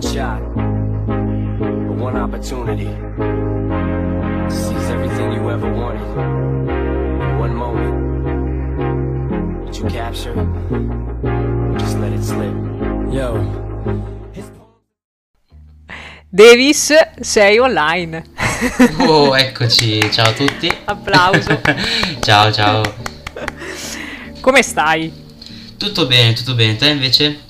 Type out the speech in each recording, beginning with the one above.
one shot, or one opportunity to seize everything you ever wanted in one moment. Did you capture? Just let it slip. Yo. Davis, sei online. Oh, eccoci, ciao a tutti. Applauso. ciao, ciao. Come stai? Tutto bene, tutto bene. Te invece?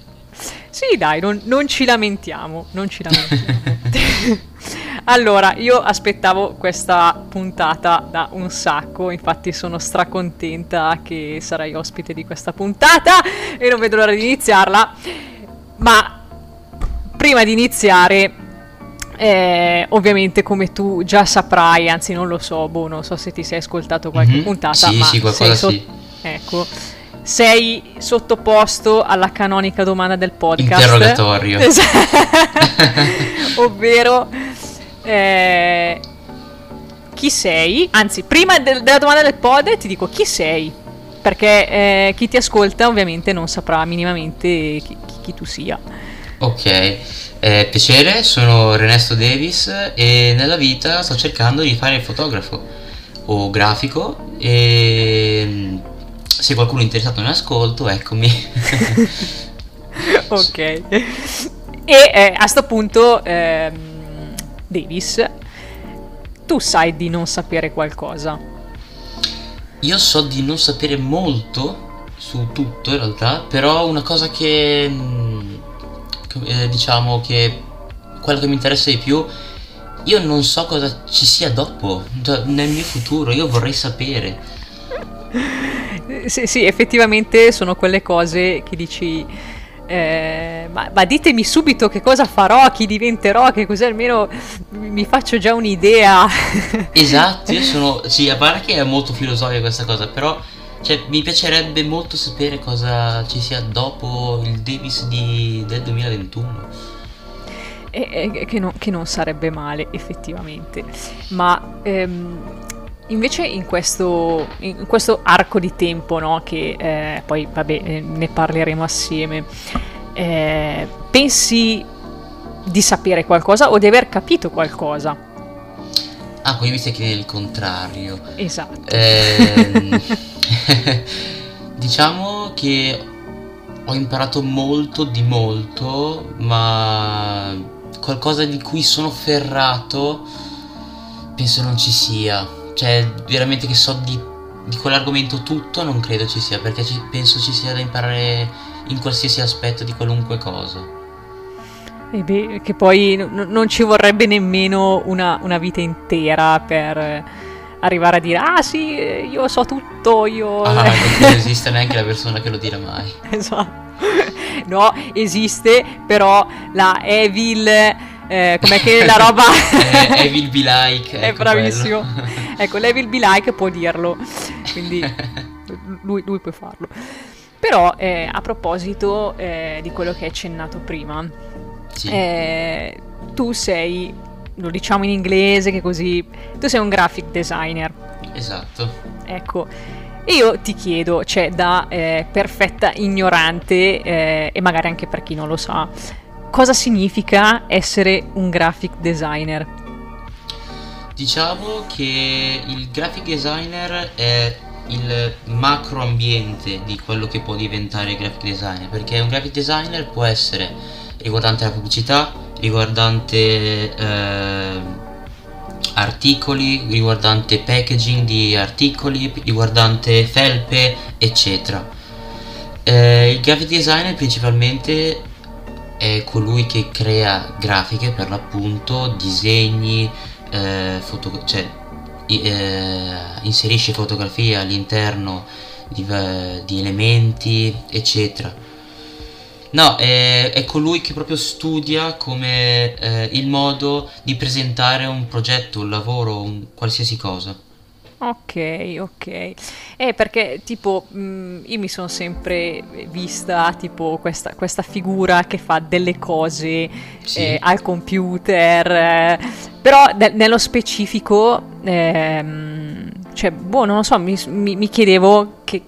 Sì, dai, non, non ci lamentiamo, non ci lamentiamo. allora, io aspettavo questa puntata da un sacco, infatti sono stracontenta che sarai ospite di questa puntata e non vedo l'ora di iniziarla. Ma prima di iniziare eh, ovviamente come tu già saprai, anzi non lo so, boh, non so se ti sei ascoltato qualche Mhm. puntata, Sì, ma sì, qualcosa so- sì. Ecco, sei sottoposto alla canonica domanda del podcast. Interrogatorio. Esatto. Ovvero, eh, chi sei? Anzi, prima del- della domanda del pod ti dico chi sei. Perché eh, chi ti ascolta ovviamente non saprà minimamente chi, chi- tu sia. Ok, eh, piacere, sono Ernesto Davis e nella vita sto cercando di fare il fotografo o grafico e se qualcuno è interessato in ascolto, eccomi. ok. E eh, a sto punto, ehm, Davis, tu sai di non sapere qualcosa. Io so di non sapere molto su tutto in realtà, però una cosa che mm, eh, diciamo che quello che mi interessa di più, io non so cosa ci sia dopo, cioè, nel mio futuro, io vorrei sapere. Eh, Sì, sì, effettivamente sono quelle cose che dici. eh, ma, ma ditemi subito che cosa farò, chi diventerò, che così almeno mi faccio già un'idea. Esatto, io sono, sì, a parte che è molto filosofica questa cosa, però cioè, mi piacerebbe molto sapere cosa ci sia dopo il Davis di- del 2021. E- e- che, non, che non sarebbe male, effettivamente. Ma ehm, invece in questo, in questo arco di tempo, no, che eh, poi vabbè, eh, ne parleremo assieme, eh, pensi di sapere qualcosa o di aver capito qualcosa? Ah, quindi mi stai chiedendo il contrario. Esatto. Ehm, diciamo che ho imparato molto di molto, ma qualcosa di cui sono ferrato penso non ci sia. Cioè, veramente che so di, di quell'argomento tutto non credo ci sia, perché ci- penso ci sia da imparare in qualsiasi aspetto di qualunque cosa. E beh, che poi n- non ci vorrebbe nemmeno una, una vita intera per arrivare a dire ah sì, io so tutto, io... Ah, non esiste neanche la persona che lo dirà mai. Esatto. No, esiste, però la Evil, eh, com'è che la roba... Eh, Evil be like. È ecco bravissimo. quello. ecco, l'Evil Be Like può dirlo, quindi lui, lui può farlo. Però, eh, a proposito eh, di quello che hai accennato prima, Sì. eh, tu sei, lo diciamo in inglese che così, tu sei un graphic designer. Esatto. Ecco, e io ti chiedo, cioè da eh, perfetta ignorante, eh, e magari anche per chi non lo sa, cosa significa essere un graphic designer? Diciamo che il graphic designer è il macro ambiente di quello che può diventare il graphic designer, perché un graphic designer può essere riguardante la pubblicità, riguardante eh, articoli, riguardante packaging di articoli, riguardante felpe, eccetera. Eh, il graphic designer principalmente è colui che crea grafiche per l'appunto, disegni, eh, foto- cioè eh, inserisce fotografie all'interno di, di elementi, eccetera. No, è, è colui che proprio studia come eh, il modo di presentare un progetto, un lavoro, un qualsiasi cosa. Ok, ok. Eh, perché tipo, mh, io mi sono sempre vista tipo questa, questa figura che fa delle cose Sì. eh, al computer, eh, però ne- nello specifico, ehm, cioè, boh, non lo so, mi, mi- mi chiedevo che,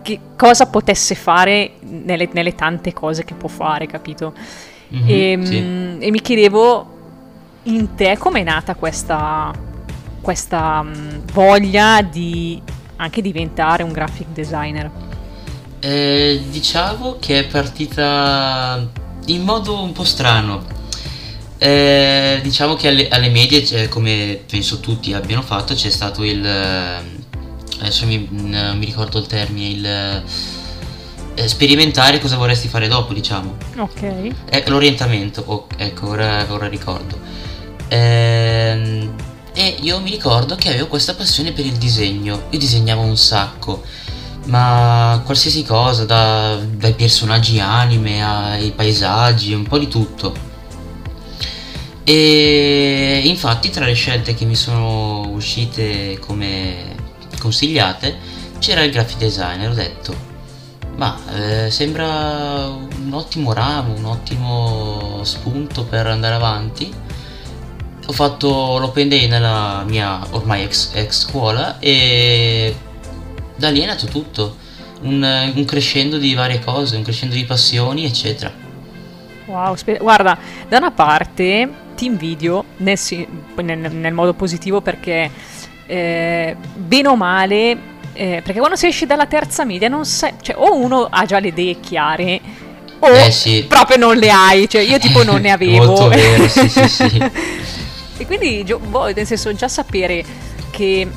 che cosa potesse fare nelle, nelle tante cose che può fare, capito? Mhm, e, sì. mm, e mi chiedevo in te com'è nata questa, questa mm, voglia di anche diventare un graphic designer. Eh, diciamo che è partita in modo un po' strano. Eh, diciamo che alle, alle medie, cioè, come penso tutti abbiano fatto, c'è stato il... eh, Adesso mi, non mi ricordo il termine, il... eh, sperimentare cosa vorresti fare dopo, diciamo. Ok. Eh, l'orientamento, oh, ecco, ora, ora ricordo. Ehm, e io mi ricordo che avevo questa passione per il disegno. Io disegnavo un sacco, ma qualsiasi cosa, da- dai personaggi anime ai paesaggi, un po' di tutto. E infatti tra le scelte che mi sono uscite come consigliate c'era il graphic designer. Ho detto, ma eh, sembra un ottimo ramo, un ottimo spunto per andare avanti. Ho fatto l'open day nella mia ormai ex, ex scuola e da lì è nato tutto. Un, un crescendo di varie cose, un crescendo di passioni, eccetera. Wow, spe- guarda, da una parte ti invidio nel, nel- nel modo positivo perché eh, bene o male, eh, perché quando si esce dalla terza media non sai, cioè o uno ha già le idee chiare o Eh, sì. proprio non le hai, cioè io tipo non ne avevo. Molto vero, sì, sì, sì. e quindi, boh, nel senso, già sapere che,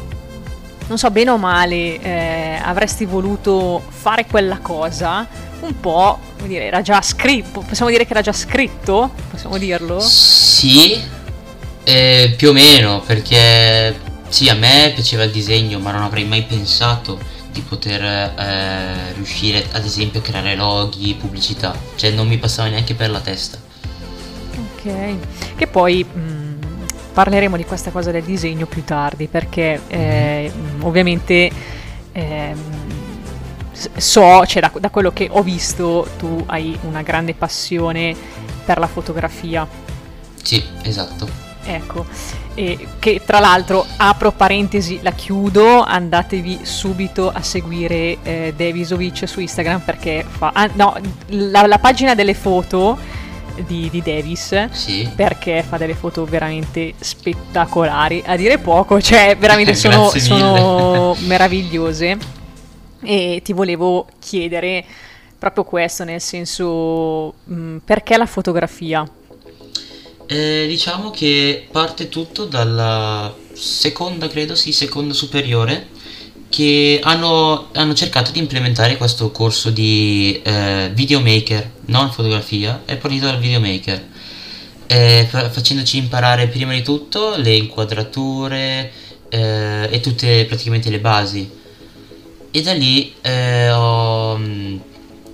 non so, bene o male, eh, avresti voluto fare quella cosa, un po', come dire, era già scritto, possiamo dire che era già scritto, possiamo dirlo? Sì, eh, più o meno, perché sì, a me piaceva il disegno, ma non avrei mai pensato di poter eh, riuscire ad esempio a creare loghi, pubblicità, cioè non mi passava neanche per la testa. Ok, che poi mh, parleremo di questa cosa del disegno più tardi perché eh, mh, ovviamente s- so, cioè da, da quello che ho visto, tu hai una grande passione per la fotografia. Sì, esatto. Ecco, e che tra l'altro apro parentesi, la chiudo, andatevi subito a seguire eh, Devisovic su Instagram perché fa... ah, no, la, la pagina delle foto di, di Davis Sì. perché fa delle foto veramente spettacolari, a dire poco, cioè veramente sono, sono meravigliose e ti volevo chiedere proprio questo, nel senso mh, perché la fotografia? Eh, diciamo che parte tutto dalla seconda, credo, sì, seconda superiore, che hanno, hanno cercato di implementare questo corso di eh, videomaker, non fotografia, è partito dal videomaker, eh, fa- facendoci imparare prima di tutto le inquadrature eh, e tutte praticamente le basi. E da lì eh, ho-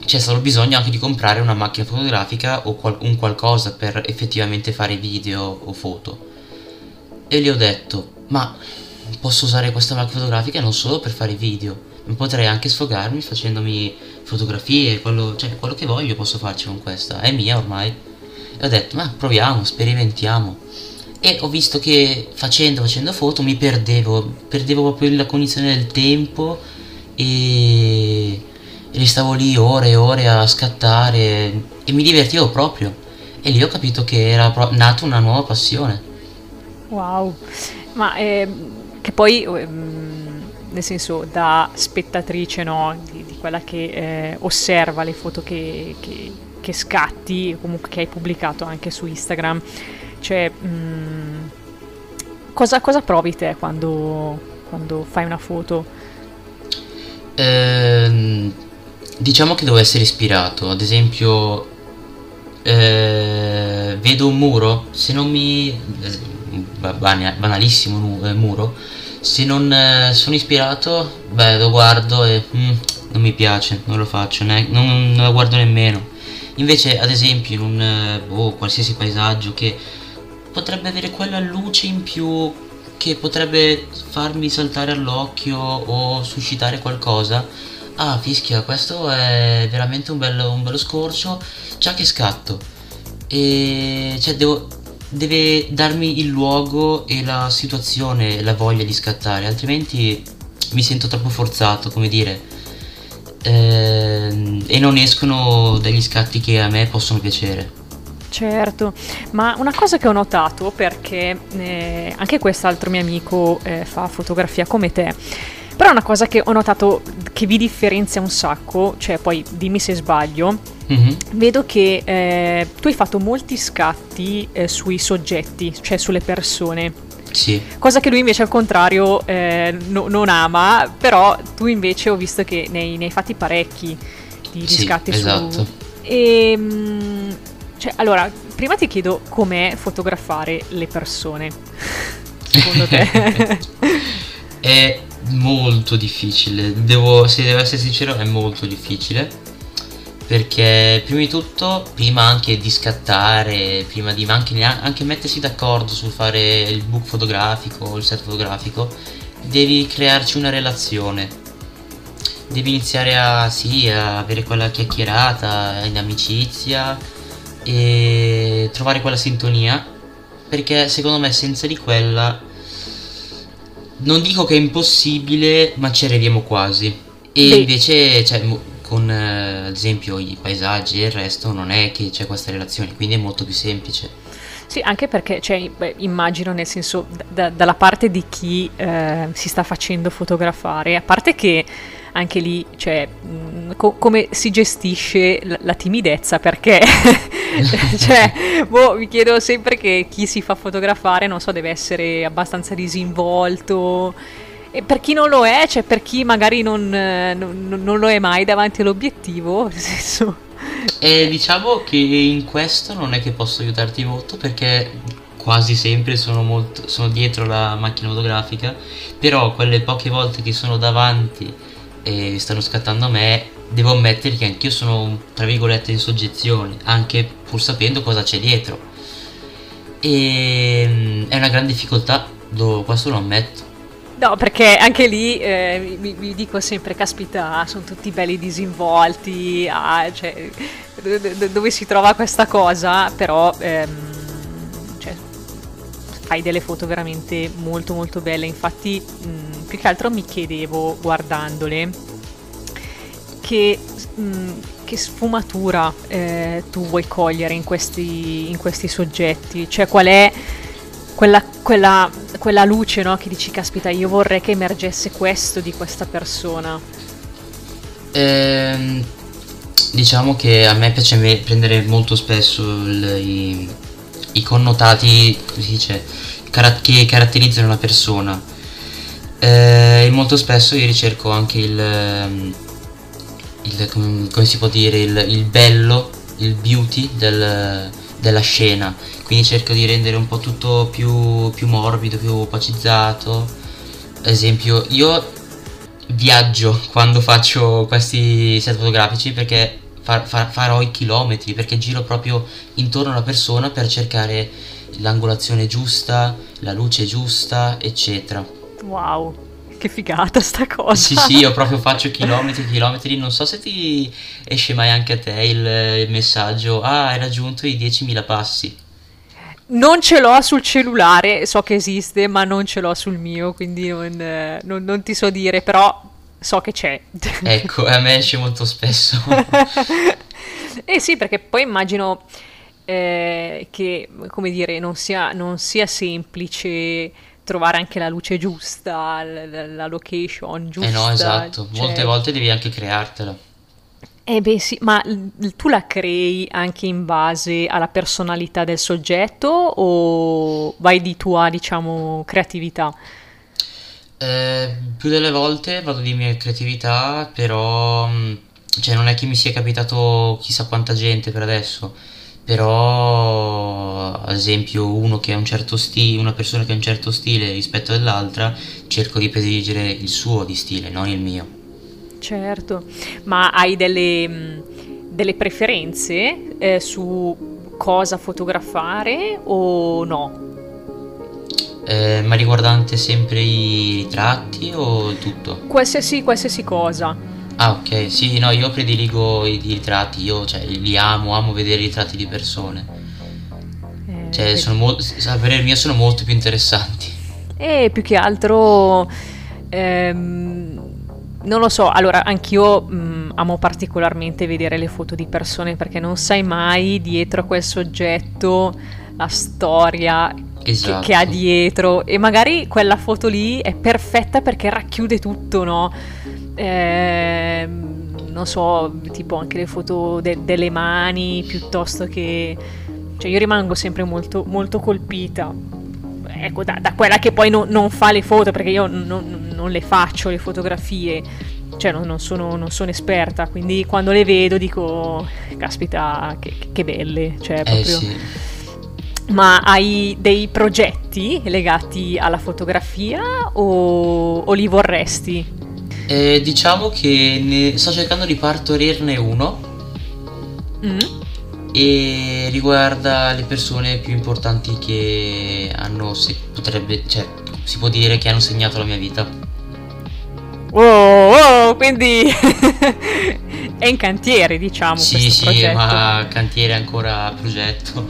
c'è stato bisogno anche di comprare una macchina fotografica o qual- un qualcosa per effettivamente fare video o foto. E gli ho detto, ma posso usare questa macchina fotografica non solo per fare video, potrei anche sfogarmi facendomi fotografie, quello, cioè quello che voglio posso farci con questa, è mia ormai. E ho detto, ma proviamo, sperimentiamo. E ho visto che facendo, facendo foto mi perdevo, perdevo proprio la cognizione del tempo e e stavo lì ore e ore a scattare e mi divertivo proprio. E lì ho capito che era nata una nuova passione. Wow, ma ehm, che poi, ehm, nel senso, da spettatrice, no, di, di quella che eh, osserva le foto che, che- che scatti, comunque che hai pubblicato anche su Instagram, cioè, mh, cosa, cosa provi te quando, quando fai una foto? Ehm, diciamo che devo essere ispirato. Ad esempio, eh, vedo un muro, se non mi... ba- bana- banalissimo eh, muro, se non eh, sono ispirato, beh, lo guardo e mm, non mi piace, non lo faccio, ne- non, non lo guardo nemmeno. Invece, ad esempio, in un boh, qualsiasi paesaggio che potrebbe avere quella luce in più che potrebbe farmi saltare all'occhio o suscitare qualcosa. Ah, fischia, questo è veramente un bello, un bello scorcio, già che scatto. E cioè devo, deve darmi il luogo e la situazione, la voglia di scattare, altrimenti mi sento troppo forzato, come dire. Ehm, e non escono degli scatti che a me possono piacere. Certo, ma una cosa che ho notato, perché eh, anche quest'altro mio amico eh, fa fotografia come te, però una cosa che ho notato che vi differenzia un sacco, cioè poi dimmi se sbaglio, mm-hmm. vedo che eh, tu hai fatto molti scatti eh, sui soggetti, cioè sulle persone. Sì. Cosa che lui invece al contrario eh, no, non ama, però tu invece ho visto che ne, ne hai fatti parecchi di, di sì, scatti esatto. su... E, ehm, cioè, allora, prima ti chiedo com'è fotografare le persone. Secondo te? è molto difficile. Devo, se devo essere sincero, è molto difficile. Perché prima di tutto, prima anche di scattare, prima di anche, anche mettersi d'accordo su fare il book fotografico, il set fotografico, devi crearci una relazione. Devi iniziare a, sì, a avere quella chiacchierata in amicizia e trovare quella sintonia perché secondo me senza di quella non dico che è impossibile ma ci arriviamo quasi e Beh. invece cioè, con eh, ad esempio i paesaggi e il resto non è che c'è questa relazione quindi è molto più semplice sì, anche perché cioè, beh, immagino nel senso da, dalla parte di chi eh, si sta facendo fotografare, a parte che anche lì, cioè, mm, co- come si gestisce l- la timidezza, perché, cioè, boh, mi chiedo sempre che chi si fa fotografare, non so, deve essere abbastanza disinvolto. E per chi non lo è, cioè per chi magari non, non, non lo è mai davanti all'obiettivo, nel senso... E diciamo che in questo non è che posso aiutarti molto perché quasi sempre sono, molto, sono dietro la macchina fotografica, però quelle poche volte che sono davanti e stanno scattando a me, devo ammettere che anch'io sono tra virgolette in soggezione, anche pur sapendo cosa c'è dietro. E mm, è una gran difficoltà, lo, questo lo ammetto. No, perché anche lì eh, mi, mi, dico sempre, caspita, sono tutti belli disinvolti, ah, cioè, dove si trova questa cosa, però ehm, fai delle foto veramente molto molto belle, infatti mh, mm, più che altro mi chiedevo guardandole che, mh, mm, che sfumatura eh, tu vuoi cogliere in questi, in questi, soggetti, cioè qual è quella, quella, quella luce no? che dici caspita io vorrei che emergesse questo di questa persona. Ehm, diciamo che a me piace prendere molto spesso il, i, i, connotati, dice, che caratterizzano la persona eh, e molto spesso io ricerco anche il, ehm, il come, si può dire, il, il bello, il beauty del, della scena. Quindi cerco di rendere un po' tutto più, più morbido, più opacizzato. Ad esempio, io viaggio quando faccio questi set fotografici perché far, far, farò i chilometri, perché giro proprio intorno alla persona per cercare l'angolazione giusta, la luce giusta, eccetera. Wow, che figata sta cosa. Sì, sì, io proprio faccio chilometri e chilometri. Non so se ti esce mai anche a te il, il messaggio: Ah, hai raggiunto i 10.000 passi. Non ce l'ho sul cellulare, so che esiste, ma non ce l'ho sul mio, quindi non, non, non ti so dire, però so che c'è. Ecco, a me esce molto spesso. eh sì, perché poi immagino eh, che, come dire, non sia, non sia semplice trovare anche la luce giusta, la, la location giusta. Eh no, esatto, cioè... molte volte devi anche creartela. Eh beh sì, ma tu la crei anche in base alla personalità del soggetto o vai di tua, diciamo, creatività? Eh, più delle volte vado di mia creatività, però mm, cioè, non è che mi sia capitato chissà quanta gente per adesso però ad esempio uno che ha un certo stile, una persona che ha un certo stile rispetto all'altra, cerco di prediligere il suo di stile, non il mio. Certo, ma hai delle, delle preferenze eh, su cosa fotografare o no? Eh, ma riguardante sempre i ritratti o tutto? Qualsiasi, qualsiasi cosa. Ah ok, sì, no, io prediligo i, i ritratti, io cioè, li amo, amo vedere i ritratti di persone. Eh, cioè, sono molto, a parer mio sono molto più interessanti. E più che altro, ehm, non lo so, allora anch'io mh, amo particolarmente vedere le foto di persone perché non sai mai dietro a quel soggetto la storia Esatto. che, che ha dietro e magari quella foto lì è perfetta perché racchiude tutto, no? Ehm, non so, tipo anche le foto de- delle mani piuttosto che... Cioè io rimango sempre molto, molto colpita ecco, da, da, quella che poi no, non fa le foto, perché io non, non le faccio le fotografie, cioè non, non, sono, non, sono, esperta, quindi quando le vedo dico, caspita, che, che belle, cioè Eh proprio... sì. Ma hai dei progetti legati alla fotografia o, o li vorresti? Eh, diciamo che ne sto cercando di partorirne uno Mm? e riguarda le persone più importanti che hanno, se, potrebbe, cioè, si può dire che hanno segnato la mia vita. Oh, oh, quindi è in cantiere, diciamo, sì, questo sì, progetto. ma cantiere ancora progetto.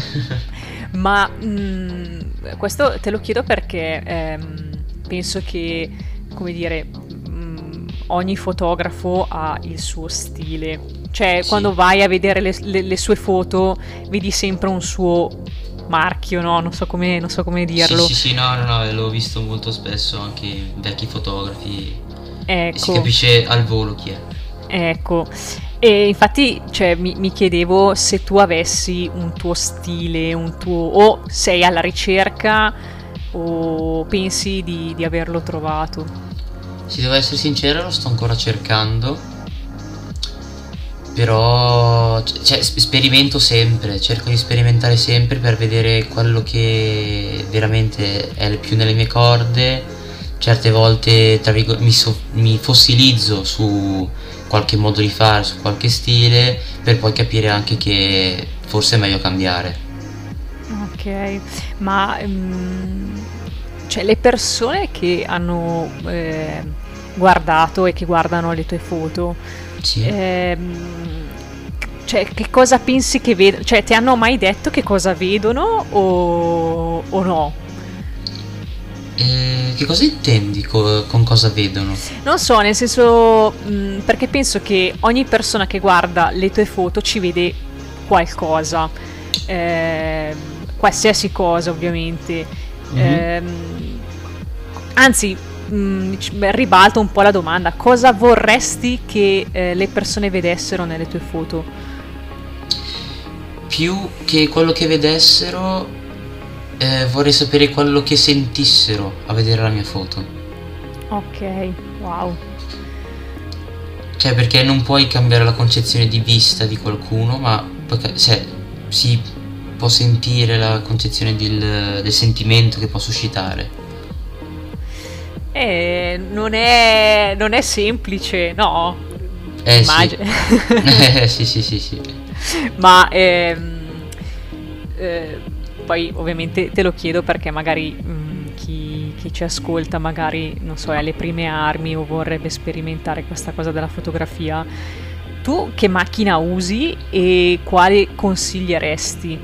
Ma mh, questo te lo chiedo perché ehm, penso che, come dire, mh, ogni fotografo ha il suo stile. Cioè, Sì. quando vai a vedere le, le- le sue foto, vedi sempre un suo marchio, no? Non so come, non so come dirlo. Sì, sì, sì, no, no, no, l'ho visto molto spesso anche vecchi fotografi. E si Ecco. capisce al volo chi è. Ecco, e infatti cioè, mi, mi chiedevo se tu avessi un tuo stile, un tuo, o sei alla ricerca o pensi di, di averlo trovato. Se devo essere sincero, lo sto ancora cercando. Però, cioè, sp- sperimento sempre, cerco di sperimentare sempre per vedere quello che veramente è più nelle mie corde. Certe volte, mi, so- mi fossilizzo su qualche modo di fare, su qualche stile, per poi capire anche che forse è meglio cambiare. Ok, ma mm, cioè, le persone che hanno eh, guardato e che guardano le tue foto, Sì. ehm, cioè, che cosa pensi che vedono? Cioè, ti hanno mai detto che cosa vedono o, o no? Eh, che cosa intendi co- con cosa vedono? Non so, nel senso, mh, perché penso che ogni persona che guarda le tue foto ci vede qualcosa, ehm, qualsiasi cosa ovviamente. Mhm. Ehm, anzi, mh, beh, ribalto un po' la domanda, cosa vorresti che eh, le persone vedessero nelle tue foto? Più che quello che vedessero, eh, vorrei sapere quello che sentissero a vedere la mia foto. Ok, wow. Cioè, perché non puoi cambiare la concezione di vista di qualcuno, ma cioè, si può sentire la concezione del, del sentimento che può suscitare. Eh, non è, non è semplice, no? Eh sì. Immagino. Eh, sì, sì, sì, sì. Ma ehm, eh, poi ovviamente te lo chiedo perché magari mh, chi, chi ci ascolta magari, non so, è alle prime armi o vorrebbe sperimentare questa cosa della fotografia. Tu che macchina usi e quale consiglieresti?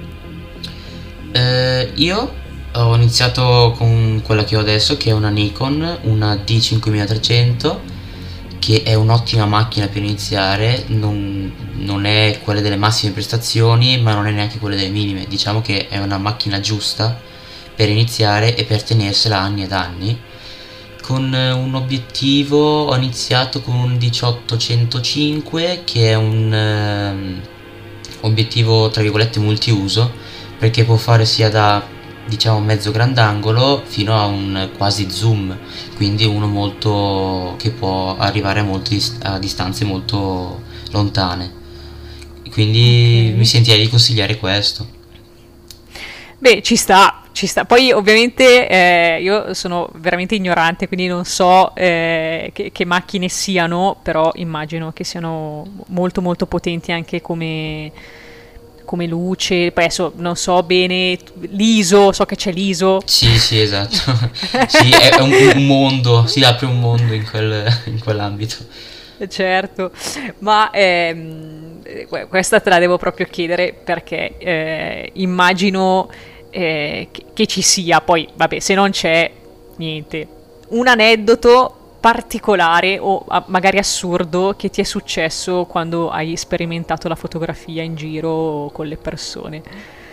Eh, io ho iniziato con quella che ho adesso, che è una Nikon, una D5300, che è un'ottima macchina per iniziare, non, non è quella delle massime prestazioni, ma non è neanche quella delle minime. Diciamo che è una macchina giusta per iniziare e per tenersela anni ed anni. Con eh, un obiettivo ho iniziato con un 1805 che è un ehm, obiettivo tra virgolette multiuso perché può fare sia da diciamo mezzo grandangolo fino a un quasi zoom quindi uno molto che può arrivare a, molti, a distanze molto lontane. Quindi mi sentirei di consigliare questo. Beh, ci sta, ci sta. Poi ovviamente eh, io sono veramente ignorante, quindi non so eh, che, che macchine siano, però immagino che siano molto molto potenti anche come, come luce. Poi adesso non so bene l'ISO, so che c'è l'ISO. sì sì esatto sì è un, un mondo si apre un mondo in, quel, in quell'ambito Certo, ma ehm, que- questa te la devo proprio chiedere perché eh, immagino eh, che ci sia, poi vabbè se non c'è niente. Un aneddoto particolare o magari assurdo che ti è successo quando hai sperimentato la fotografia in giro con le persone?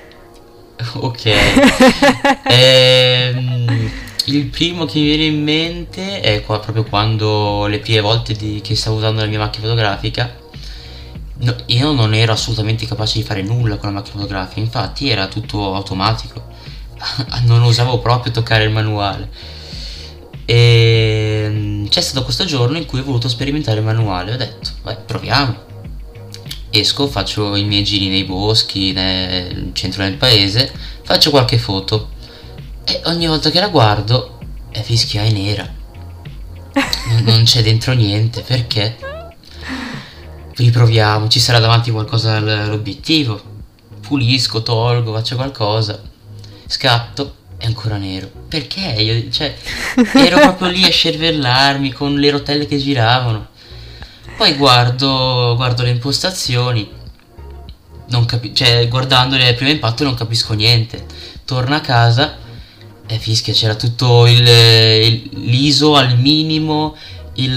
Ok. ehm, il primo che mi viene in mente è qua proprio quando le prime volte di, che stavo usando la mia macchina fotografica. No, io non ero assolutamente capace di fare nulla con la macchina fotografica, infatti era tutto automatico. non osavo proprio toccare il manuale. E c'è stato questo giorno in cui ho voluto sperimentare il manuale. Ho detto, vai, proviamo. Esco, faccio i miei giri nei boschi, nel centro del paese, faccio qualche foto. E ogni volta che la guardo, è fischia è nera. Non, non c'è dentro niente, perché? Riproviamo, ci sarà davanti qualcosa all'obiettivo. Pulisco, tolgo, faccio qualcosa. Scatto, è ancora nero. Perché? Io, cioè, ero proprio lì a scervellarmi con le rotelle che giravano. Poi guardo, guardo le impostazioni, capi- cioè guardandole al primo impatto non capisco niente. Torno a casa e fischia, c'era tutto il, il, l'ISO al minimo, il,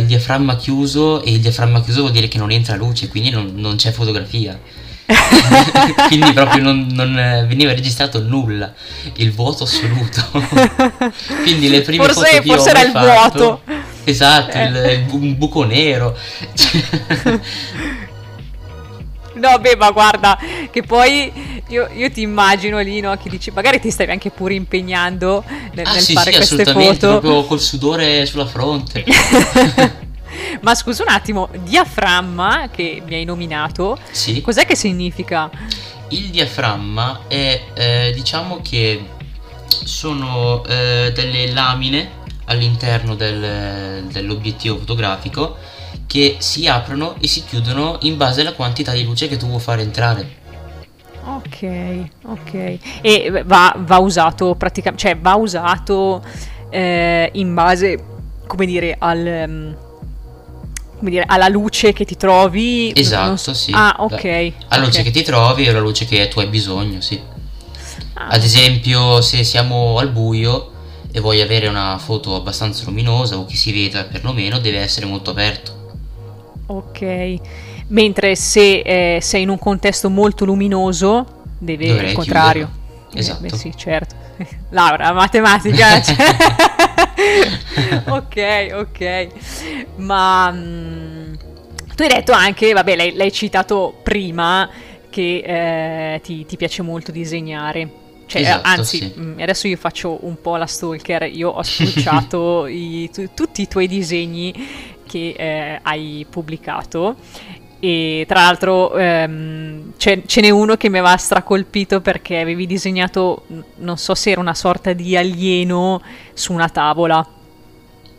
il, diaframma chiuso e il diaframma chiuso vuol dire che non entra luce, quindi non, non c'è fotografia. quindi proprio non, non, veniva registrato nulla, il vuoto assoluto. quindi le prime forse, foto forse era il fatto, vuoto. Esatto, Eh. il un buco nero. No, beh, ma guarda, che poi io, io ti immagino lì, no, che dici, magari ti stavi anche pure impegnando nel, ah nel sì, fare sì, queste foto. proprio col sudore sulla fronte. Ma scusa un attimo, diaframma che mi hai nominato, Sì. cos'è che significa? Il diaframma è, eh, diciamo che sono eh, delle lamine all'interno del- dell'obiettivo fotografico che si aprono e si chiudono in base alla quantità di luce che tu vuoi fare entrare. Ok, ok. E va, va usato praticamente, cioè va usato eh, in base, come dire, al... ehm, come dire, alla luce che ti trovi. Esatto, so- sì. Ah, ok. Alla luce che ti trovi e alla luce che tu hai bisogno, sì. Ah, Ad esempio, se siamo al buio e vuoi avere una foto abbastanza luminosa o che si veda perlomeno, deve essere molto aperto. Ok. Mentre se eh, sei in un contesto molto luminoso, deve Dovrei il contrario. chiuderlo. Eh, Esatto. beh, sì, certo. Laura, matematica. cioè. ok, ok. Ma mm, tu hai detto anche, vabbè, l'hai, l'hai citato prima, che eh, ti, ti piace molto disegnare. Cioè, Esatto, anzi, sì. mm, adesso io faccio un po' la stalker, io ho spulciato i- tu- tutti i tuoi disegni che eh, hai pubblicato e tra l'altro ehm, ce, ce n'è uno che mi aveva stracolpito perché avevi disegnato, non so se era una sorta di alieno su una tavola,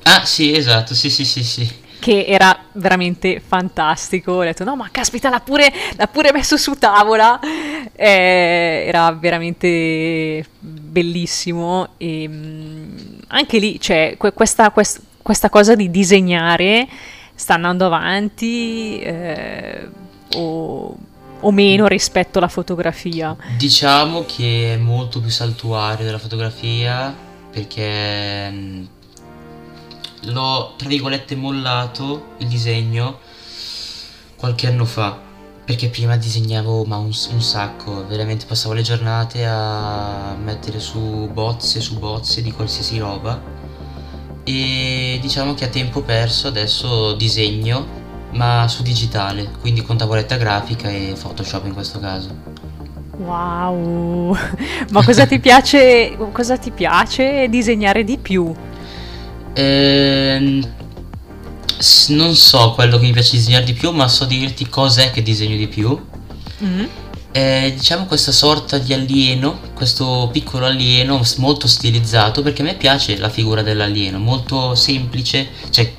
Ah, sì, esatto, sì, sì, sì, sì. che era veramente fantastico. Ho detto, no, ma caspita, l'ha pure, l'ha pure messo su tavola. Eh, era veramente bellissimo. E mm, anche lì, cioè, que- questa, quest- questa cosa di disegnare sta andando avanti eh, o, o meno rispetto alla fotografia. Diciamo che è molto più saltuario della fotografia perché mm, l'ho tra virgolette mollato il disegno qualche anno fa perché prima disegnavo ma un, un sacco, veramente passavo le giornate a mettere su bozze su bozze di qualsiasi roba e diciamo che a tempo perso adesso disegno ma su digitale, quindi con tavoletta grafica e Photoshop in questo caso. Wow! Ma cosa ti piace, cosa ti piace disegnare di più? Ehm, s- non so quello che mi piace disegnare di più, ma so dirti cos'è che disegno di più. Mm? È, diciamo questa sorta di alieno, questo piccolo alieno molto stilizzato, perché a me piace la figura dell'alieno, molto semplice, cioè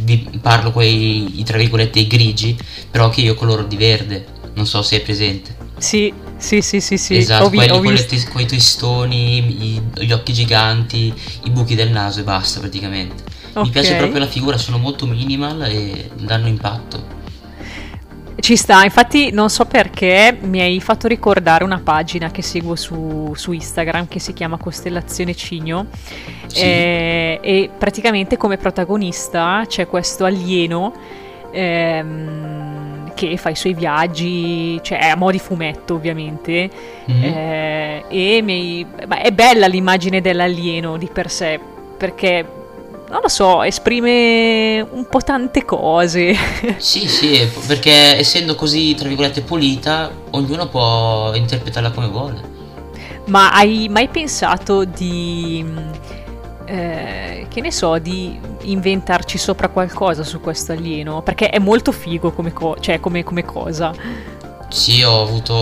vi parlo quei, tra virgolette, i grigi, però che io coloro di verde, non so se è presente. Sì, sì, sì, sì, sì. esatto, ho, vi- quelli ho con coi testoni, i- gli occhi giganti, i buchi del naso e basta praticamente. Mi piace proprio la figura, sono molto minimal e danno impatto. Ci sta, infatti non so perché mi hai fatto ricordare una pagina che seguo su, su Instagram che si chiama Costellazione Cigno Sì. eh, e praticamente come protagonista c'è questo alieno ehm, che fa i suoi viaggi, cioè a mo' di fumetto ovviamente, Mhm. eh, e mi- beh, è bella l'immagine dell'alieno di per sé perché non lo so, esprime un po' tante cose. Sì, sì, perché essendo così, tra virgolette, pulita, ognuno può interpretarla come vuole. Ma hai mai pensato di, eh, che ne so, di inventarci sopra qualcosa su questo alieno? Perché è molto figo come, co- cioè, come, come cosa. Sì, ho avuto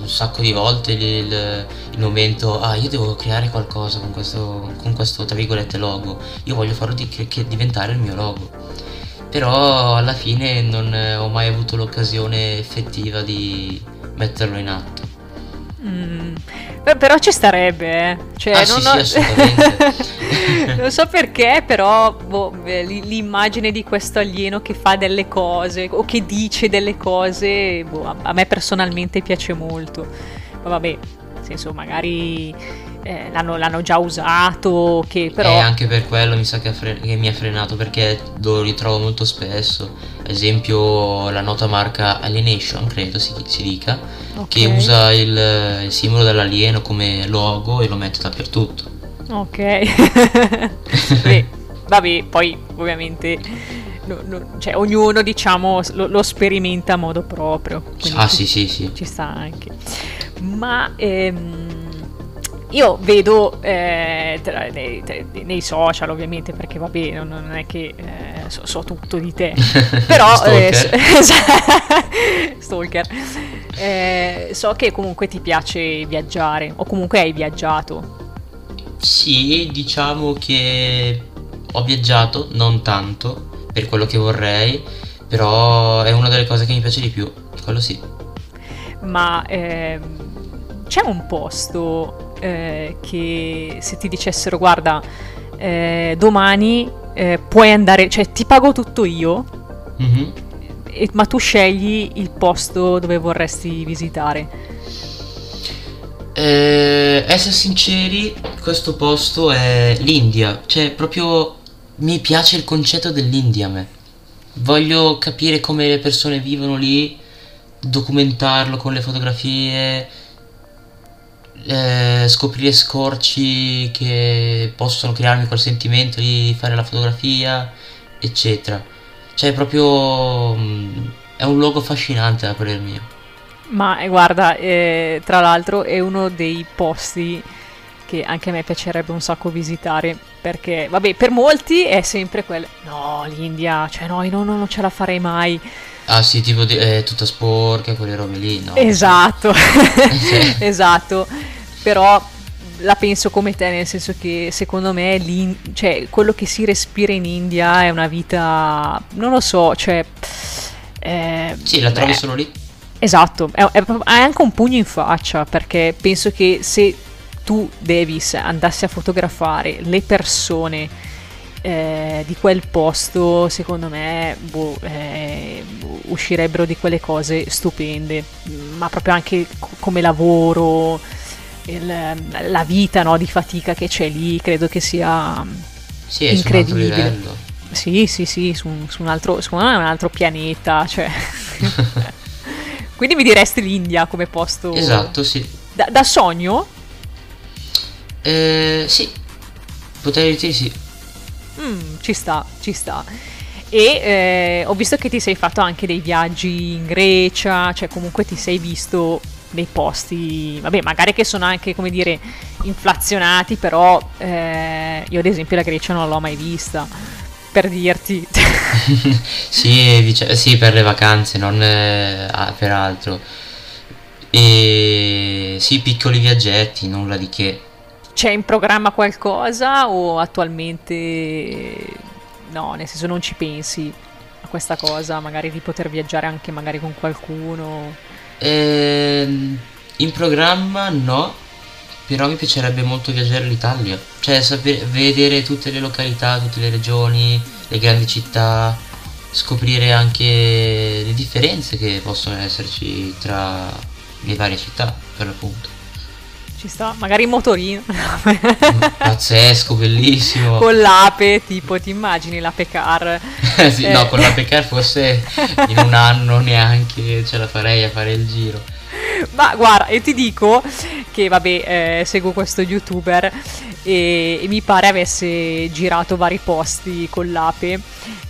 un sacco di volte il, il- momento, ah, io devo creare qualcosa con questo, con questo, tra virgolette, logo. Io voglio farlo di- che, diventare il mio logo. Però alla fine non ho mai avuto l'occasione effettiva di metterlo in atto. Mm, beh, però ci starebbe, eh. Cioè, Ah, non sì, ho- sì, non so perché, però boh, l'immagine di questo alieno che fa delle cose o che dice delle cose, boh, a me personalmente piace molto. Ma vabbè, nel senso, magari eh, l'hanno, l'hanno già usato, che però... E anche per quello mi sa che, fre- che mi ha frenato perché lo ritrovo molto spesso. Ad esempio la nota marca Alienation, credo si, si dica, Ok. che usa il, il simbolo dell'alieno come logo e lo mette dappertutto. Ok. Beh, vabbè, poi ovviamente no- no- cioè, ognuno diciamo lo, lo sperimenta a modo proprio. Ah ci- sì sì sì. Ci sta anche. Ma ehm, io vedo eh, tra- nei, nei social ovviamente perché vabbè non, non è che eh, so, so tutto di te. Però eh, Stalker. so- Stalker. Eh, so che comunque ti piace viaggiare o comunque hai viaggiato. Sì, diciamo che ho viaggiato, non tanto, per quello che vorrei, però è una delle cose che mi piace di più, quello sì. Ma ehm, c'è un posto eh, che se ti dicessero guarda eh, domani eh, puoi andare, cioè ti pago tutto io, Mhm. e- ma tu scegli il posto dove vorresti visitare. Eh, essere sinceri, questo posto è l'India, cioè proprio mi piace il concetto dell'India a me. Voglio capire come le persone vivono lì, documentarlo con le fotografie, eh, scoprire scorci che possono crearmi quel sentimento di fare la fotografia, eccetera. Cioè proprio mm, è un luogo affascinante da parer mio. Ma eh, guarda, eh, tra l'altro è uno dei posti che anche a me piacerebbe un sacco visitare perché, vabbè, per molti è sempre quel no, l'India, cioè no, io non, non ce la farei mai. Ah sì, tipo di- è tutta sporca, quelle robe lì, no? Esatto, Sì. esatto. Però la penso come te, nel senso che secondo me cioè, quello che si respira in India è una vita, non lo so, cioè... eh, Sì, la trovi beh, solo lì? Esatto, è, è è anche un pugno in faccia perché penso che se tu, Davis, andassi a fotografare le persone eh, di quel posto, secondo me boh, eh, uscirebbero di quelle cose stupende, ma proprio anche co- come lavoro, il- la vita no, di fatica che c'è lì, credo che sia Sì, su incredibile. sì, sì, sì, su un, su un altro, secondo me è un altro pianeta, cioè... Quindi mi diresti l'India come posto... Esatto, sì. Da, da sogno? Eh, sì. Potrei dire sì. Mm, ci sta, ci sta. E eh, ho visto che ti sei fatto anche dei viaggi in Grecia, cioè comunque ti sei visto dei posti, vabbè, magari che sono anche, come dire, inflazionati, però eh, io ad esempio la Grecia non l'ho mai vista, per dirti. sì, dice- sì, per le vacanze, non eh, ah, per altro. E sì, piccoli viaggetti, nulla di che. C'è in programma qualcosa o attualmente no, nel senso non ci pensi a questa cosa, magari di poter viaggiare anche magari con qualcuno? Ehm, in programma no, però mi piacerebbe molto viaggiare l'Italia, cioè sapere, vedere tutte le località, tutte le regioni, le grandi città, scoprire anche le differenze che possono esserci tra le varie città, per l'appunto. Ci sta, magari in motorino. Pazzesco, bellissimo. Con l'ape, tipo, ti immagini l'ape car? sì, eh. No, con l'ape car forse in un anno neanche ce la farei a fare il giro. Ma guarda, io ti dico che vabbè, eh, seguo questo youtuber e, e, mi pare avesse girato vari posti con l'ape.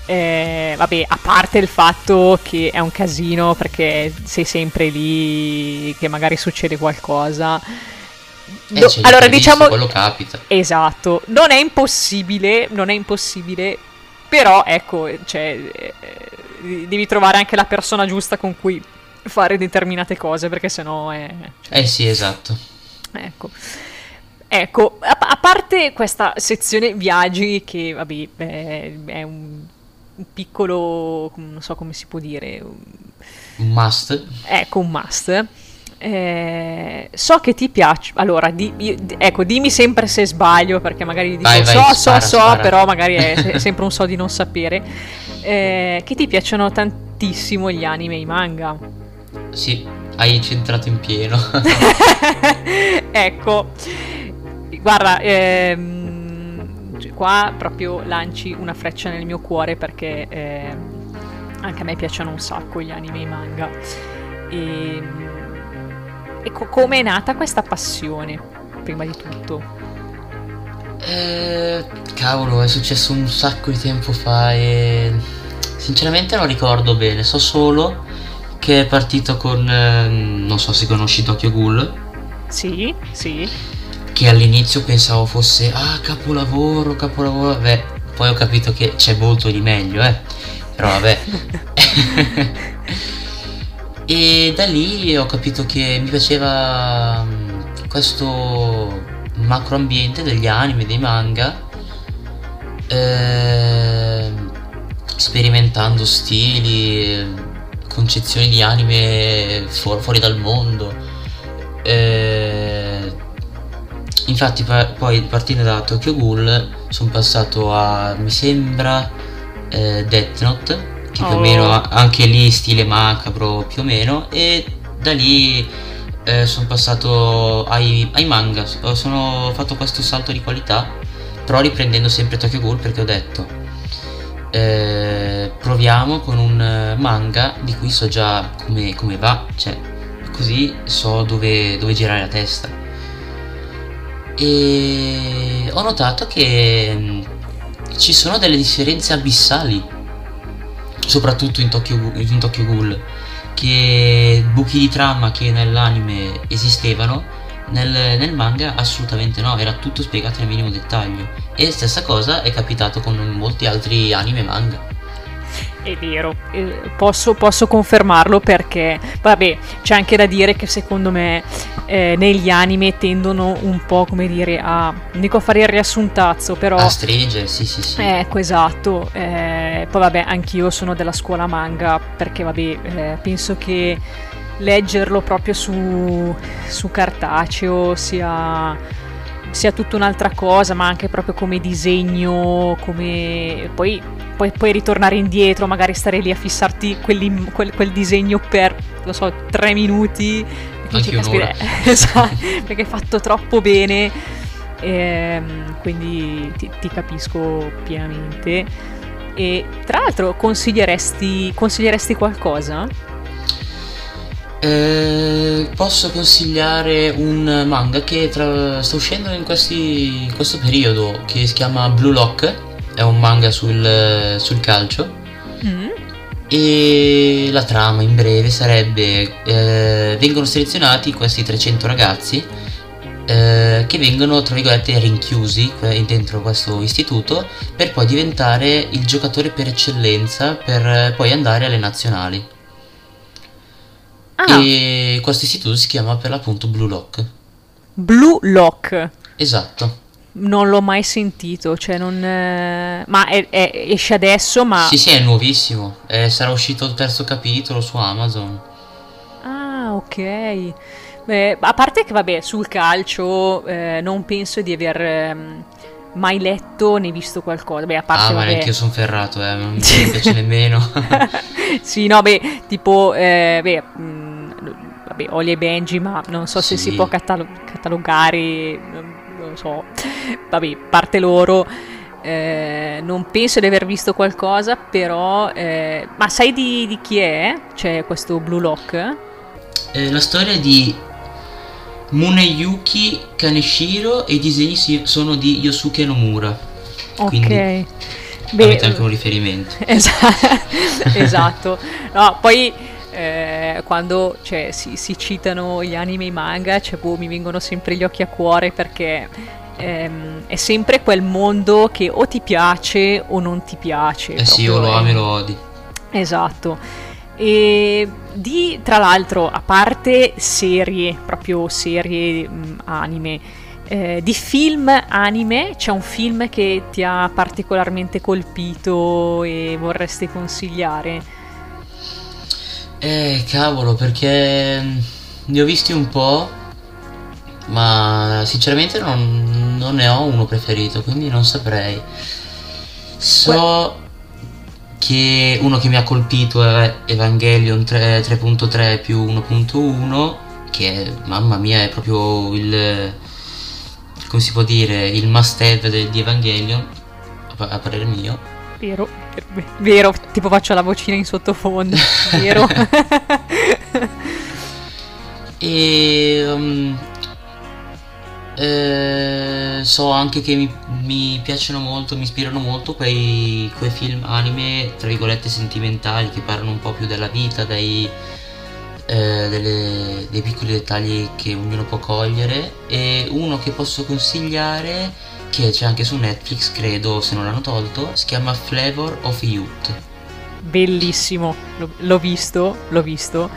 Eh, vabbè, a parte il fatto che è un casino perché sei sempre lì, che magari succede qualcosa. Eh, Do- allora diciamo quello capita. Esatto, non è impossibile, non è impossibile, però ecco, cioè, eh, devi trovare anche la persona giusta con cui fare determinate cose perché sennò è... Cioè... Eh sì, esatto. Ecco. Ecco, a, a, parte questa sezione viaggi che, vabbè, è un, un, piccolo, non so come si può dire... Un must. Ecco, un must. Eh, so che ti piace. Allora, di, io, ecco, dimmi sempre se sbaglio, perché magari dico vai, vai, so, spara, so, so, spara. però magari è sempre un so di non sapere. Eh, che ti piacciono tantissimo gli anime e i manga. Sì, hai centrato in pieno. ecco, guarda, ehm, qua proprio lanci una freccia nel mio cuore perché eh, anche a me piacciono un sacco gli anime e i manga. E, e co- come è nata questa passione, prima di tutto? Eh, cavolo, è successo un sacco di tempo fa e sinceramente non ricordo bene, so solo che è partito con, eh, non so se conosci Tokyo Ghoul. Sì, sì. Che all'inizio pensavo fosse, ah, capolavoro, capolavoro, beh, poi ho capito che c'è molto di meglio, eh. Però vabbè. e da lì ho capito che mi piaceva mm, questo macro ambiente degli anime, dei manga. Eh, sperimentando stili concezioni di anime fu- fuori dal mondo. Eh, infatti pa- poi partendo da Tokyo Ghoul sono passato a, mi sembra, eh, Death Note, che oh. più o meno anche lì stile macabro più o meno, e da lì eh, sono passato ai, ai manga, sono fatto questo salto di qualità, però riprendendo sempre Tokyo Ghoul perché ho detto eh, proviamo con un manga di cui so già come, come va, cioè così so dove, dove, girare la testa. E ho notato che mm, ci sono delle differenze abissali, soprattutto in Tokyo, in Tokyo Ghoul, che buchi di trama che nell'anime esistevano nel, nel, manga assolutamente no, era tutto spiegato nel minimo dettaglio. E stessa cosa è capitato con molti altri anime manga. È vero, eh, posso, posso, confermarlo perché, vabbè, c'è anche da dire che secondo me eh, negli anime tendono un po', come dire, a, non dico a fare il riassuntazzo, però... A stringere, sì, sì, sì. Ecco, esatto. Eh, poi vabbè, anch'io sono della scuola manga perché, vabbè, eh, penso che leggerlo proprio su, su cartaceo sia, sia tutta un'altra cosa, ma anche proprio come disegno, come poi, poi, poi ritornare indietro, magari stare lì a fissarti quel, quel disegno per, lo so, tre minuti. Anche caspita, esatto, perché è fatto troppo bene, ehm, quindi ti, ti capisco pienamente. E tra l'altro consiglieresti, consiglieresti qualcosa? Eh, posso consigliare un manga che tra, sta uscendo in, questi, in, questo periodo che si chiama Blue Lock, è un manga sul, sul calcio. Mm. E la trama in breve sarebbe: eh, vengono selezionati questi 300 ragazzi eh, che vengono tra virgolette rinchiusi dentro questo istituto per poi diventare il giocatore per eccellenza per poi andare alle nazionali. Ah. E questo istituto si chiama per l'appunto Blue Lock. Blue Lock. Esatto. Non l'ho mai sentito, cioè non... Eh... Ma è, è, esce adesso, ma... Sì, sì, è nuovissimo. Eh, sarà uscito il terzo capitolo su Amazon. Ah, ok. Beh, a parte che, vabbè, sul calcio eh, non penso di aver... Ehm mai letto né visto qualcosa. Beh, a parte ah, ma vabbè. anche io sono ferrato, eh, non mi piace nemmeno. sì, no, beh, tipo, eh, beh, mh, vabbè, Oli e Benji, ma non so se Sì. si può catalo- catalogare, non lo so, vabbè, parte loro. eh, non penso di aver visto qualcosa, però. eh, ma sai di, di chi è? C'è questo Blue Lock? Eh, la storia di Muneyuki Kaneshiro e i disegni sono di Yosuke Nomura. Quindi ok. Avete anche un riferimento. Esa- esatto. No, poi eh, quando cioè, si, si citano gli anime e i manga, cioè, boh, mi vengono sempre gli occhi a cuore perché ehm, è sempre quel mondo che o ti piace o non ti piace. Eh sì, o lo è- ami o lo odi. Esatto. E di, tra l'altro, a parte serie, proprio serie mh, anime, eh, di film anime, c'è un film che ti ha particolarmente colpito e vorresti consigliare? Eh, cavolo, perché mm, ne ho visti un po', ma sinceramente non, non ne ho uno preferito, quindi non saprei. So che uno che mi ha colpito è Evangelion 3 3.3 più 1.1, che è, mamma mia, è proprio il, come si può dire, il must have di Evangelion, a parere mio. Vero, vero, tipo faccio la vocina in sottofondo, vero? E um, eh, so anche che mi, mi piacciono molto, mi ispirano molto quei, quei film anime, tra virgolette, sentimentali che parlano un po' più della vita, dei, eh, delle- dei piccoli dettagli che ognuno può cogliere. E uno che posso consigliare, che c'è anche su Netflix, credo, se non l'hanno tolto, si chiama Flavor of Youth. Bellissimo, l'ho, visto, l'ho visto.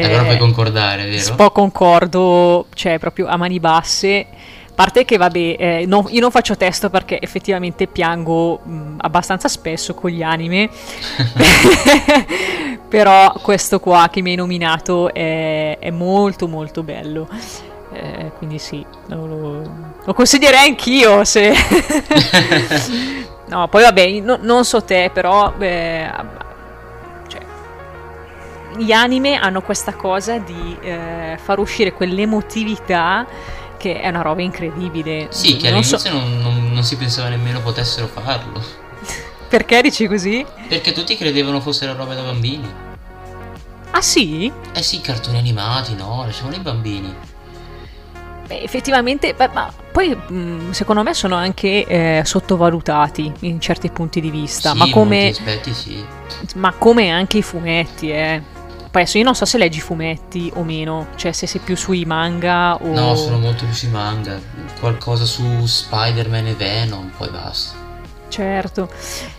Allora Eh, puoi concordare, vero? Un po' concordo, cioè proprio a mani basse. A parte che, vabbè, eh, no- io non faccio testo perché effettivamente piango mh, abbastanza spesso con gli anime. Però questo qua che mi hai nominato è, è molto molto bello. Eh, quindi sì, lo, lo- lo consiglierei anch'io se... no, poi vabbè, no- non so te, però... eh, cioè, gli anime hanno questa cosa di eh, far uscire quell'emotività che è una roba incredibile. Sì, che non so all'inizio non, non- non si pensava nemmeno potessero farlo. perché dici così? Perché tutti credevano fossero robe da bambini. Ah sì? Eh sì, cartoni animati, no, lasciamoli i bambini. Beh, effettivamente, beh, ma poi mh, secondo me sono anche eh, sottovalutati in certi punti di vista, Sì, ma, come, aspetti sì. ma come anche i fumetti, eh. Poi adesso io non so se leggi fumetti o meno, cioè se sei più sui manga o... No, sono molto più sui manga. Qualcosa su Spider-Man e Venom, poi basta. Certo,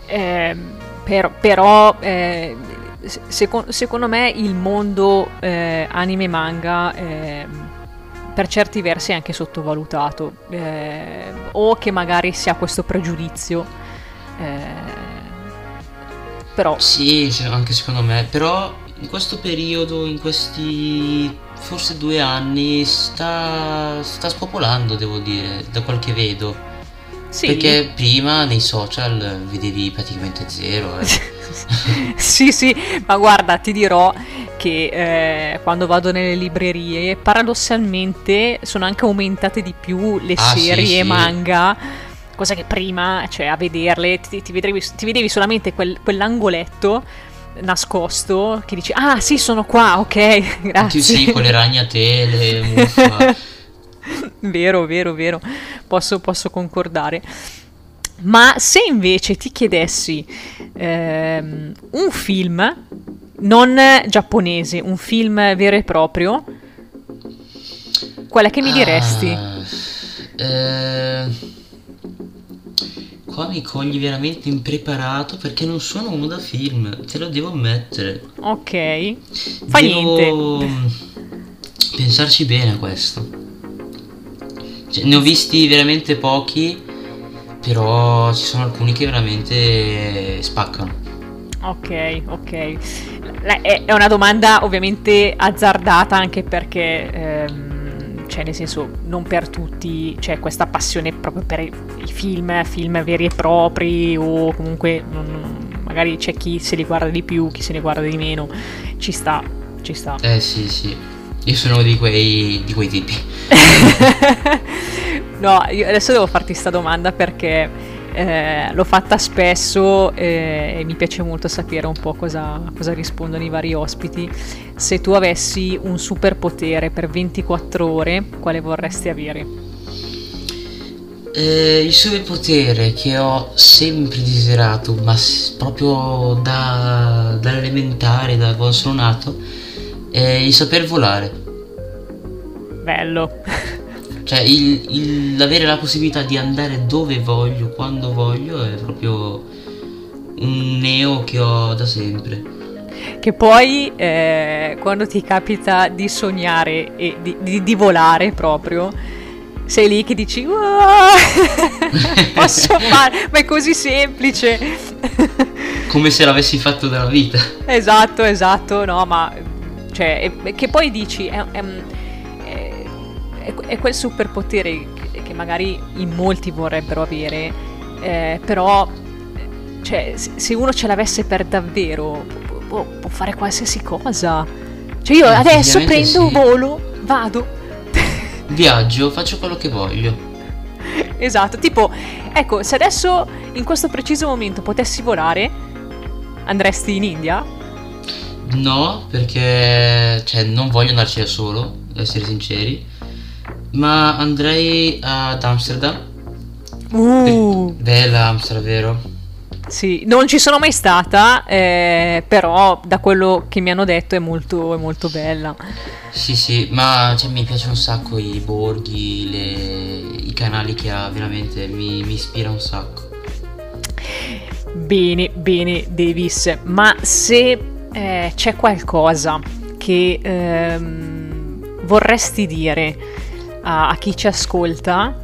Ehm, però, però, eh, se- seco- secondo me il mondo eh, per certi versi è anche sottovalutato eh, o che magari si ha questo pregiudizio. eh, però Sì, sì, anche secondo me. Però in questo periodo, in questi forse due anni, sta, sta spopolando, devo dire, da quel che vedo. Sì, Perché prima nei social vedevi praticamente zero. eh. sì, sì, ma guarda, ti dirò che eh, quando vado nelle librerie, paradossalmente sono anche aumentate di più le Ah, sì, serie sì. manga, cosa che prima, cioè a vederle, ti, ti vedevi, ti vedevi solamente quel- quell'angoletto nascosto che dici, ah sì, sono qua, ok, grazie. Sì, sì, con le ragnatele, muffa. Vero, vero, vero, posso, posso concordare. Ma se invece ti chiedessi ehm, un film, non giapponese, un film vero e proprio, qual è che mi diresti? Ah, eh, qua mi cogli veramente impreparato perché non sono uno da film, te lo devo ammettere. Ok, fa devo niente. pensarci bene a questo. Cioè, ne ho visti veramente pochi, però ci sono alcuni che veramente spaccano. Ok, ok. La- È è una domanda ovviamente azzardata anche perché ehm, cioè nel senso non per tutti c'è questa passione proprio per i film, film veri e propri o comunque magari c'è chi se li guarda di più, chi se ne guarda di meno, ci sta, ci sta. Eh sì sì, io sono di quei, di quei tipi. no, io adesso devo farti questa domanda perché eh, l'ho fatta spesso eh, e mi piace molto sapere un po' cosa, cosa, rispondono i vari ospiti. Se tu avessi un superpotere per 24 ore, quale vorresti avere? Eh, il superpotere che ho sempre desiderato, ma proprio da, dall'elementare, da quando sono nato, è il saper volare. Bello. Cioè, il, il, avere la possibilità di andare dove voglio, quando voglio, è proprio un neo che ho da sempre. Che poi eh, quando ti capita di sognare e di, di, di volare proprio, sei lì che dici posso fare, ma è così semplice. Come se l'avessi fatto dalla vita. Esatto, esatto, no, ma cioè, che poi dici, è, è, è, è quel superpotere che, che, magari in molti vorrebbero avere, eh, però cioè, se uno ce l'avesse per davvero può, può fare qualsiasi cosa. Cioè io adesso prendo sì. un volo, vado. Viaggio, faccio quello che voglio. Esatto, tipo, ecco, se adesso in questo preciso momento potessi volare, andresti in India? No, perché cioè, non voglio andarci da solo, ad essere sinceri ma andrei ad Amsterdam. Uh. Bella Amsterdam, vero? Sì, non ci sono mai stata, eh, però da quello che mi hanno detto è molto, è molto bella. Sì, sì, ma cioè, mi piacciono un sacco i borghi, le, i canali che ha, veramente mi, mi ispira un sacco. Bene, bene, Davis, ma se eh, c'è qualcosa che ehm, vorresti dire a, a chi ci ascolta,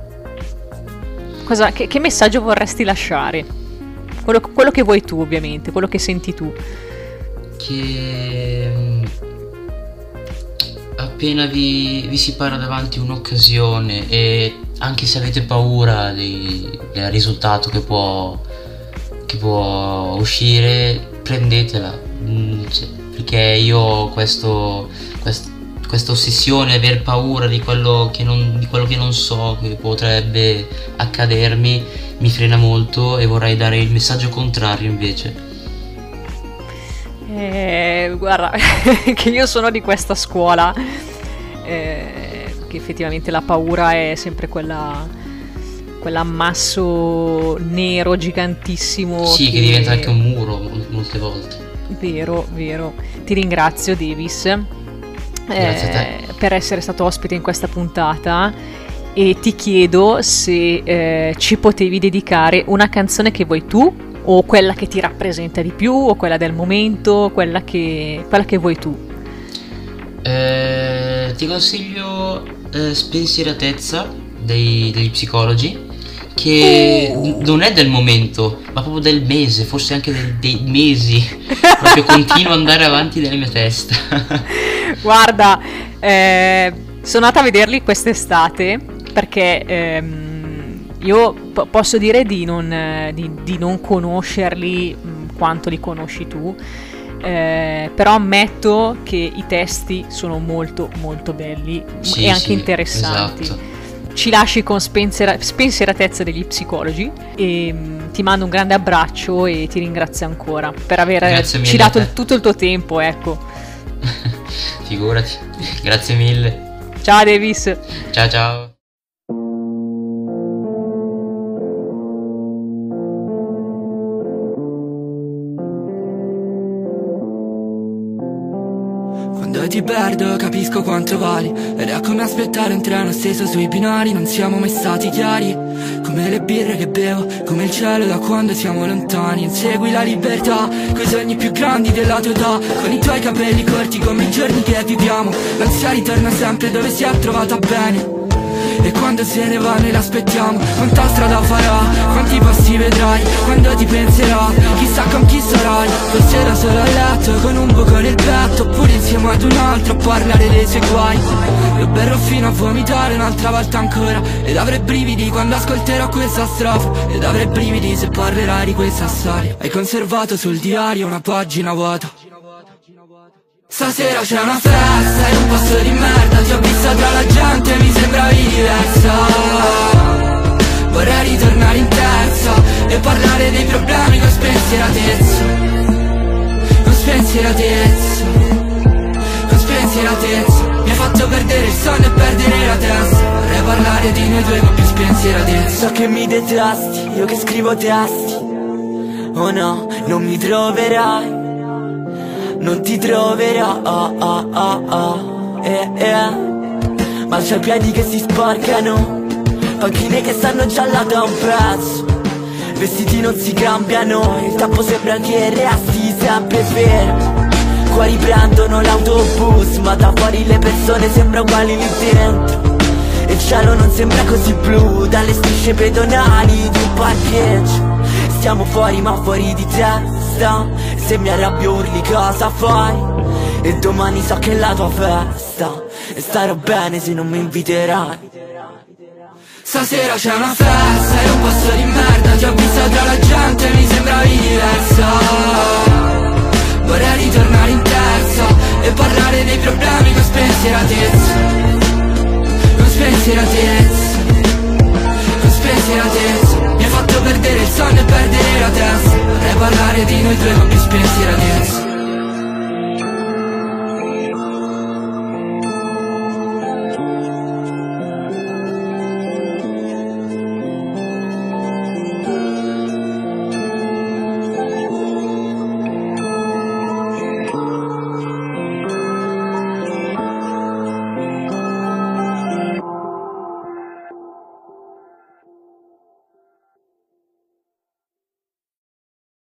cosa, che, che, messaggio vorresti lasciare? Quello, quello, che vuoi tu, ovviamente, quello che senti tu. Che mm, appena vi, vi si para davanti un'occasione e anche se avete paura di, del risultato che può, che può uscire, prendetela. Mm, perché io ho questo, questo questa ossessione, aver paura di quello, che non, di quello che non so, che potrebbe accadermi, mi frena molto e vorrei dare il messaggio contrario invece. Eh, guarda, che io sono di questa scuola, eh, che effettivamente la paura è sempre quella quell'ammasso nero gigantissimo. Sì, che... che, diventa anche un muro molte volte. Vero, vero. Ti ringrazio, Davis eh, per essere stato ospite in questa puntata e ti chiedo se eh, ci potevi dedicare una canzone che vuoi tu o quella che ti rappresenta di più o quella del momento, quella che, quella che vuoi tu. Eh, ti consiglio eh, Spensieratezza dei, degli psicologi che non è del momento, ma proprio del mese, forse anche del, dei mesi. Proprio continuo ad andare avanti nella mia testa. Guarda, eh, sono andata a vederli quest'estate perché ehm, io po- posso dire di non, di, di non conoscerli mh, mm, quanto li conosci tu. Eh, però ammetto che i testi sono molto molto belli sì, e anche sì, interessanti. Esatto. Ci lasci con spensiera- spensieratezza degli psicologi e mm, ti mando un grande abbraccio e ti ringrazio ancora per aver ci dato tutto il tuo tempo, ecco. Figurati. Grazie mille. Ciao Davis. Ciao ciao. Ti perdo capisco quanto vali. Ed è come aspettare un treno steso sui binari. Non siamo mai stati chiari. Come le birre che bevo Come il cielo da quando siamo lontani. Insegui la libertà Coi sogni più grandi della tua età. Con i tuoi capelli corti come i giorni che viviamo. L'ansia ritorna sempre dove si è trovata bene E quando se ne va noi l'aspettiamo. Quanta strada farà, quanti passi vedrai. Quando ti penserà, chissà con chi sarai. Forse da solo a letto, con un buco nel petto. Oppure insieme ad un altro a parlare dei suoi guai. Io berrò fino a vomitare un'altra volta ancora. Ed avrei brividi quando ascolterò questa strofa. Ed avrei brividi se parlerai di questa storia. Hai conservato sul diario una pagina vuota Stasera c'è una festa in un posto di merda. Ti ho vista tra la gente e mi sembravi diversa. Vorrei ritornare in terza E parlare dei problemi con spensieratezza. Con spensieratezza. Con spensieratezza. Mi hai fatto perdere il sonno e perdere la testa. Vorrei parlare di noi due con più spensieratezza. So che mi detesti, io che scrivo testi. Oh no, non mi troverai non ti troverò oh, oh, oh, oh, eh, eh. Ma i piedi che si sporcano Panchine che stanno già là da un pezzo. Vestiti non si cambiano Il tappo sembra che resti sempre fermo. Qua riprendono l'autobus Ma da fuori le persone sembrano uguali lì dentro. E il cielo non sembra così blu Dalle strisce pedonali di un parcheggio. Stiamo fuori ma fuori di testa Se mi arrabbio urli cosa fai? E domani so che è la tua festa. E starò bene se non mi inviterai. Stasera c'è una festa in un posto di merda. Ti ho vista tra la gente mi sembravi diversa. Vorrei ritornare in terza E parlare dei problemi con spensieratezza. Con spensieratezza. Con spensieratezza perdere il sonno e perdere la testa. E parlare di noi tre non più spenti ragazzi